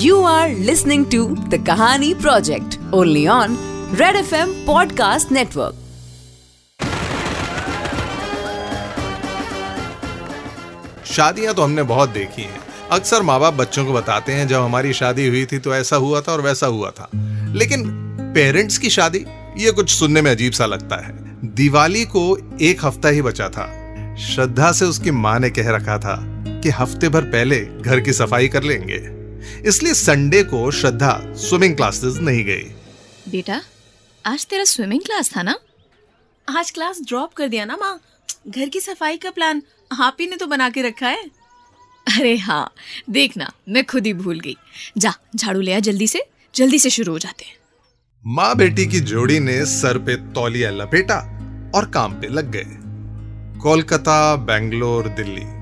You are listening to the Kahani Project, only on Red FM Podcast Network. शादियाँ तो हमने बहुत देखी हैं। अक्सर माँ बाप बच्चों को बताते हैं, जब हमारी शादी हुई थी तो ऐसा हुआ था और वैसा हुआ था। लेकिन पेरेंट्स की शादी, ये कुछ सुनने में अजीब सा लगता है। दिवाली को एक हफ़्ता ही बचा था। श्रद्धा से उसकी माँ ने कह रखा था कि हफ़्ते भर पहले घर की सफ़ाई कर लेंगे। इसलिए संडे को श्रद्धा स्विमिंग क्लासेस नहीं गई। बेटा आज तेरा स्विमिंग क्लास था ना? आज क्लास ड्रॉप कर दिया ना माँ। घर की सफ़ाई का प्लान आप ही ने तो बना के रखा है। अरे हाँ देखना मैं खुद ही भूल गई। जा झाड़ू ले आ जल्दी से जल्दी से शुरू हो जाते हैं। माँ बेटी की जोड़ी ने सर पे तौलिया लपेटा और काम पे लग गए। कोलकाता बेंगलोर दिल्ली।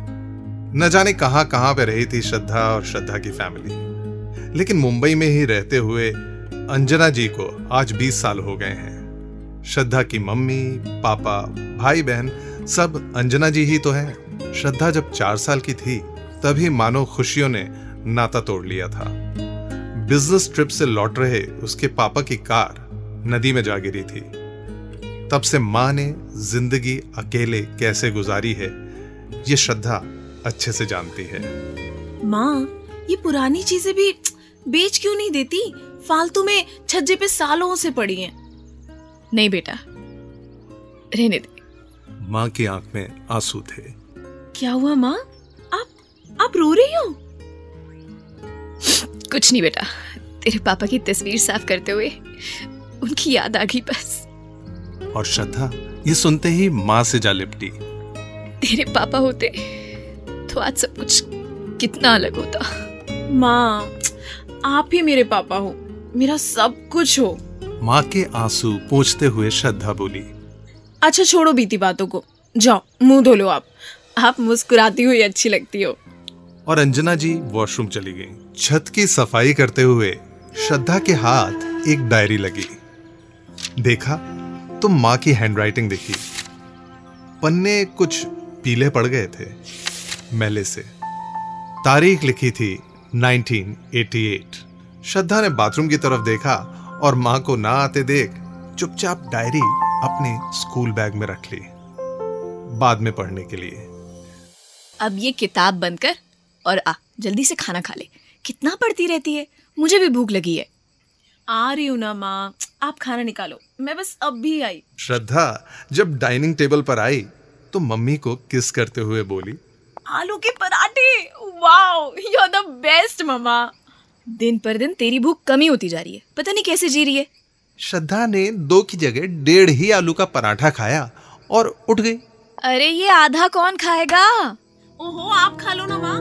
न जाने कहाँ कहाँ पे रही थी श्रद्धा और श्रद्धा की फैमिली लेकिन मुंबई में ही रहते हुए अंजना जी को आज 20 साल हो गए हैं। श्रद्धा की मम्मी, पापा भाई बहन सब अंजना जी ही तो हैं। श्रद्धा जब चार साल की थी, तभी मानो खुशियों ने नाता तोड़ लिया था। बिज़नेस ट्रिप से लौट रहे उसके पापा की कार नदी में जा गिरी थी। तब से माँ ने ज़िंदगी अकेले कैसे गुजारी है, ये श्रद्धा अच्छे से जानती है। माँ ये पुरानी चीज़ें भी बेच क्यों नहीं देती? फालतू में छज्जे पे सालों से पड़ी हैं। नहीं बेटा रहने दे। माँ की आँख में आँसू थे। क्या हुआ माँ? आप आप रो रही हो? कुछ नहीं बेटा तेरे पापा की तस्वीर साफ़ करते हुए उनकी याद आ गई बस। और श्रद्धा ये सुनते ही माँ से जा लिपटी। तेरे पापा होते तो आज सब कुछ कितना अलग होता। माँ आप ही मेरे पापा हो। मेरा सब कुछ हो। माँ के आँसू पोंछते हुए श्रद्धा बोली अच्छा छोड़ो बीती बातों को। जाओ मुँह धो लो आप। आप मुस्कुराती हुई अच्छी लगती हो। और अंजना जी वॉशरूम चली गई। छत की सफ़ाई करते हुए श्रद्धा के हाथ एक डायरी लगी। देखा तो माँ की हैंडराइटिंग देखी। पन्ने कुछ पीले पड़ गए थे। मैले से। तारीख लिखी थी 1988 श्रद्धा ने बाथरूम की तरफ़ देखा और माँ को ना आते देख चुपचाप डायरी अपने स्कूल बैग में रख ली बाद में पढ़ने के लिए। अब ये किताब बंद कर और आ जल्दी से खाना खा ले। कितना पढ़ती रहती है? मुझे भी भूख लगी है। आ रही हूँ ना माँ। आप खाना निकालो। मैं बस अब भी आई। श्रद्धा जब डाइनिंग टेबल पर आई तो मम्मी को किस करते हुए बोली? आलू के पराठे। Wow you are the best mama. दिन पर दिन तेरी भूख कमी होती जा रही है। पता नहीं कैसे जी रही है। श्रद्धा ने दो की जगह डेढ़ ही आलू का पराठा खाया और उठ गई। अरे ये आधा कौन खाएगा? ओहो आप खा लो ना माँ।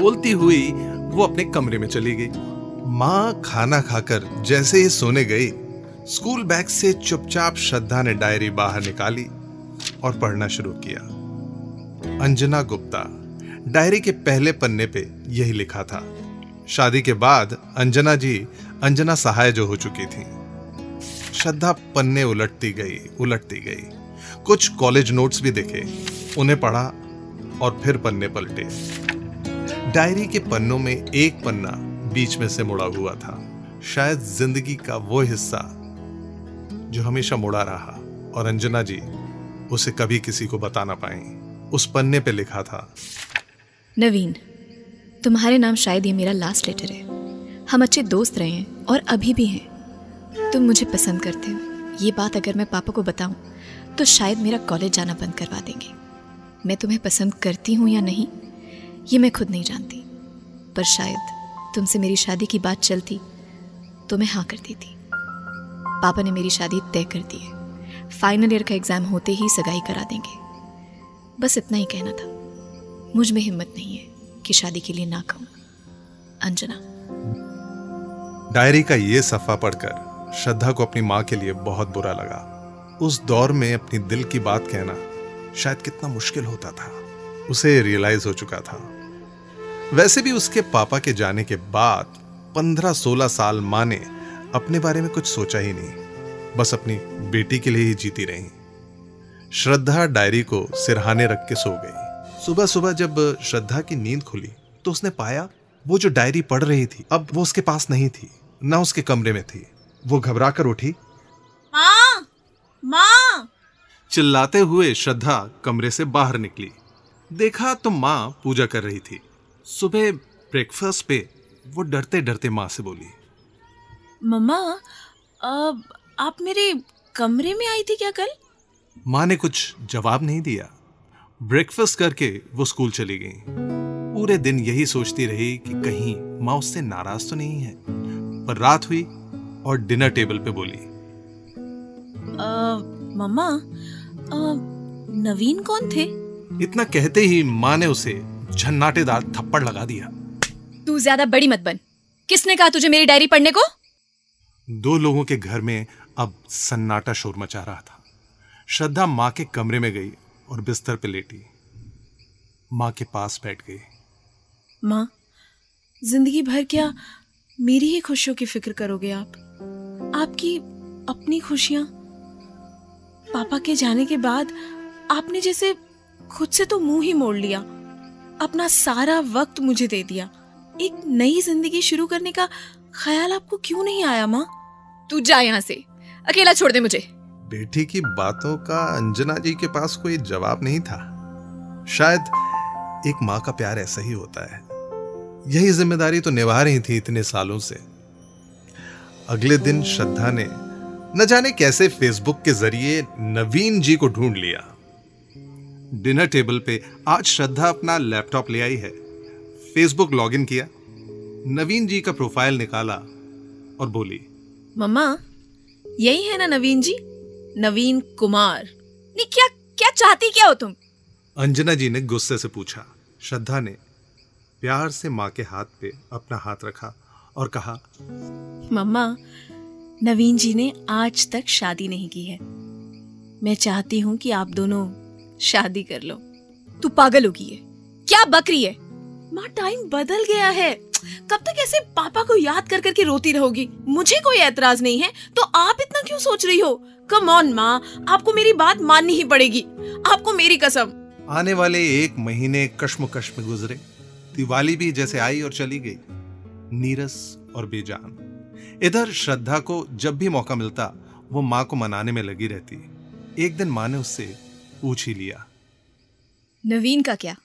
बोलती हुई वो अपने कमरे में चली गई। माँ खाना खाकर जैसे ही सोने गई स्कूल बैग से चुपचाप श्रद्धा ने डायरी बाहर निकाली और पढ़ना शुरू किया। अंजना गुप्ता डायरी के पहले पन्ने पे यही लिखा था। शादी के बाद अंजना जी, अंजना सहाय जो हो चुकी थी। श्रद्धा पन्ने उलटती गई उलटती गई। कुछ कॉलेज नोट्स भी देखे, उन्हें पढ़ा और फिर पन्ने पलटे। डायरी के पन्नों में एक पन्ना बीच में से मुड़ा हुआ था। शायद ज़िंदगी का वो हिस्सा जो हमेशा मुड़ा रहा और अंजना जी उसे कभी किसी को बता ना पाई। उस पन्ने पे लिखा था नवीन, तुम्हारे नाम शायद ये मेरा लास्ट लेटर है। हम अच्छे दोस्त रहे हैं और अभी भी हैं। तुम मुझे पसंद करते हो। ये बात अगर मैं पापा को बताऊँ तो शायद मेरा कॉलेज जाना बंद करवा देंगे। मैं तुम्हें पसंद करती हूँ या नहीं, ये मैं खुद नहीं जानती। पर शायद तुमसे मेरी शादी की बात चलती तो मैं हाँ करती थी पापा ने मेरी शादी तय कर दी है। फाइनल ईयर का एग्ज़ाम होते ही सगाई करा देंगे। बस इतना ही कहना था। मुझमें हिम्मत नहीं है कि शादी के लिए ना कहूँ। अंजना। डायरी का ये सफ़ा पढ़कर श्रद्धा को अपनी माँ के लिए बहुत बुरा लगा। उस दौर में अपनी दिल की बात कहना शायद कितना मुश्किल होता था। उसे रियलाइज़ हो चुका था। वैसे भी उसके पापा के जाने के बाद पंद्रह सोलह साल माँ ने अपने बारे में कुछ सोचा ही नहीं। बस अपनी बेटी के लिए ही जीती रही। श्रद्धा डायरी को सिरहाने रख के सो गई। सुबह सुबह जब श्रद्धा की नींद खुली तो उसने पाया वो जो डायरी पढ़ रही थी अब वो उसके पास नहीं थी ना उसके कमरे में थी। वो घबरा कर उठी। माँ! माँ! चिल्लाते हुए श्रद्धा कमरे से बाहर निकली। देखा तो माँ पूजा कर रही थी। सुबह ब्रेकफास्ट पे वो डरते डरते माँ से बोली मम्मा आप मेरे कमरे में आई थी क्या कल? माँ ने कुछ जवाब नहीं दिया। ब्रेकफास्ट करके वो स्कूल चली गई। पूरे दिन यही सोचती रही कि कहीं माँ उससे नाराज़ तो नहीं है। पर रात हुई और डिनर टेबल पे बोली मम्मा नवीन कौन थे? इतना कहते ही माँ ने उसे झन्नाटेदार थप्पड़ लगा दिया। तू ज़्यादा बड़ी मत बन। किसने कहा तुझे मेरी डायरी पढ़ने को? दो लोगों के घर में अब सन्नाटा शोर मचा रहा था। श्रद्धा माँ के कमरे में गई और बिस्तर पे लेटी। माँ के पास बैठ गई। माँ ज़िंदगी भर क्या मेरी ही खुशियों की फ़िक्र करोगे आप? आपकी अपनी खुशियाँ? पापा के जाने के बाद आपने जैसे खुद से तो मुँह ही मोड़ लिया। अपना सारा वक्त मुझे दे दिया। एक नई ज़िंदगी शुरू करने का ख्याल आपको क्यों नहीं आया माँ? तू जा यहाँ से। अकेला छोड़ दे मुझे। बेटी की बातों का अंजना जी के पास कोई जवाब नहीं था। शायद एक माँ का प्यार ऐसा ही होता है। यही ज़िम्मेदारी तो निभा रही थी इतने सालों से। अगले दिन श्रद्धा ने न जाने कैसे फेसबुक के ज़रिए नवीन जी को ढूंढ लिया। डिनर टेबल पे आज श्रद्धा अपना लैपटॉप ले आई है। फेसबुक लॉगिन किया। नवीन जी का प्रोफ़ाइल निकाला और बोली, मम्मा, यही है ना नवीन जी? नवीन कुमार। नहीं क्या क्या चाहती क्या हो तुम? अंजना जी ने गुस्से से पूछा। श्रद्धा ने प्यार से माँ के हाथ पे अपना हाथ रखा और कहा मम्मा नवीन जी ने आज तक शादी नहीं की है। मैं चाहती हूँ कि आप दोनों शादी कर लो। तू पागल होगी है। क्या बकरी है? माँ टाइम बदल गया है। कब तक ऐसे पापा को याद कर करके रोती रहोगी? मुझे कोई ऐतराज नहीं है तो आप इतना क्यों सोच रही हो? कम ऑन माँ आपको मेरी बात माननी ही पड़ेगी। आपको मेरी कसम। आने वाले एक महीने कश्मकश में गुजरे। दिवाली भी जैसे आई और चली गई। नीरस और बेजान। इधर श्रद्धा को जब भी मौका मिलता वो माँ को मनाने में लगी रहती। एक दिन माँ ने उससे पूछ ही लिया। नवीन का क्या?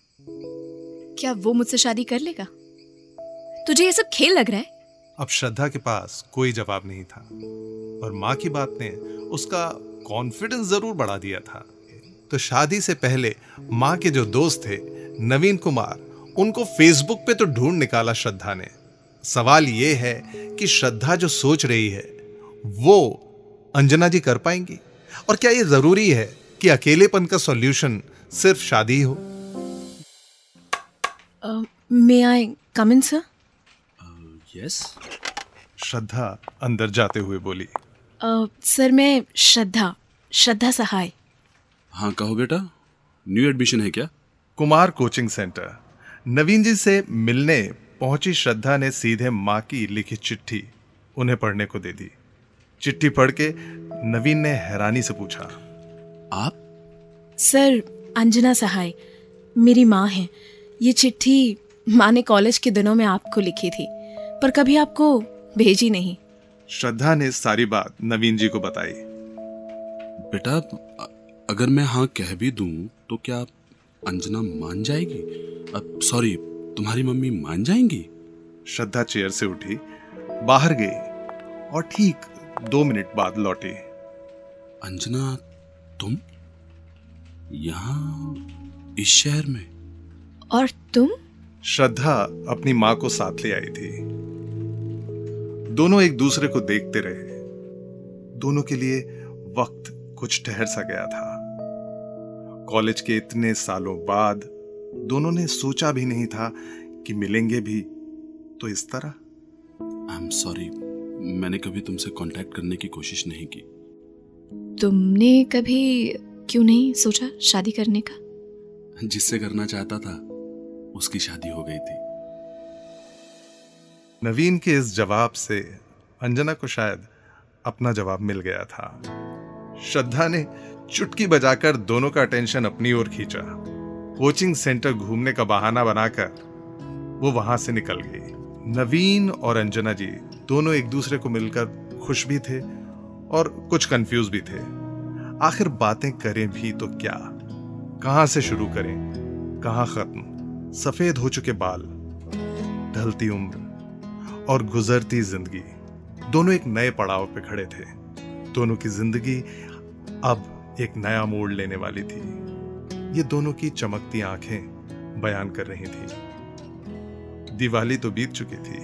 क्या वो मुझसे शादी कर लेगा? तुझे ये सब खेल लग रहा है? अब श्रद्धा के पास कोई जवाब नहीं था। और माँ की बात ने उसका कॉन्फिडेंस ज़रूर बढ़ा दिया था। तो शादी से पहले माँ के जो दोस्त थे नवीन कुमार उनको फेसबुक पे तो ढूंढ निकाला श्रद्धा ने। सवाल ये है कि श्रद्धा जो सोच रही है वो अंजना जी कर पाएँगी? और क्या ये ज़रूरी है कि अकेलेपन का सॉल्यूशन सिर्फ़ शादी हो? मे आई कम इन सर यस श्रद्धा अंदर जाते हुए बोली। सर मैं श्रद्धा श्रद्धा सहाय। हाँ कहो बेटा न्यू एडमिशन है क्या? Kumar coaching centre. नवीन जी से मिलने पहुँची श्रद्धा ने सीधे माँ की लिखी चिट्ठी उन्हें पढ़ने को दे दी। चिट्ठी पढ़ के नवीन ने हैरानी से पूछा। आप? सर अंजना सहाय मेरी माँ है। ये चिट्ठी माँ ने कॉलेज के दिनों में आपको लिखी थी। पर कभी आपको भेजी नहीं। श्रद्धा ने सारी बात नवीन जी को बताई। बेटा अगर मैं हाँ कह भी दूँ तो क्या अंजना मान जाएगी? अब सॉरी तुम्हारी मम्मी मान जाएँगी? श्रद्धा चेयर से उठी बाहर गई और ठीक दो मिनट बाद लौटी। अंजना तुम? यहाँ इस शहर में। और तुम? श्रद्धा अपनी माँ को साथ ले आई थी। दोनों एक दूसरे को देखते रहे। दोनों के लिए वक्त कुछ ठहर सा गया था। कॉलेज के इतने सालों बाद दोनों ने सोचा भी नहीं था कि मिलेंगे भी। तो इस तरह। आई एम सॉरी मैंने कभी तुमसे कांटेक्ट करने की कोशिश नहीं की। तुमने कभी क्यों नहीं सोचा शादी करने का? जिससे करना चाहता था। उसकी शादी हो गई थी। नवीन के इस जवाब से अंजना को शायद अपना जवाब मिल गया था। श्रद्धा ने चुटकी बजाकर दोनों का अटेंशन अपनी ओर खींचा। कोचिंग सेंटर घूमने का बहाना बनाकर वो वहाँ से निकल गई। नवीन और अंजना जी दोनों एक दूसरे को मिलकर खुश भी थे और कुछ कंफ्यूज भी थे। आखिर बातें करें भी तो क्या? कहाँ से शुरू करें? कहाँ खत्म? सफ़ेद हो चुके बाल, ढलती उम्र और गुजरती ज़िंदगी। दोनों एक नए पड़ाव पे खड़े थे। दोनों की ज़िंदगी अब एक नया मोड़ लेने वाली थी। ये दोनों की चमकती आँखें बयान कर रही थी। दिवाली तो बीत चुकी थी,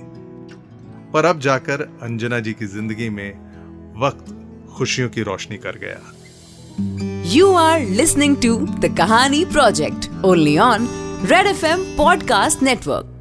पर अब जाकर अंजना जी की ज़िंदगी में वक्त खुशियों की रोशनी कर गया। You are listening to the Kahani Project, only on Red FM Podcast Network.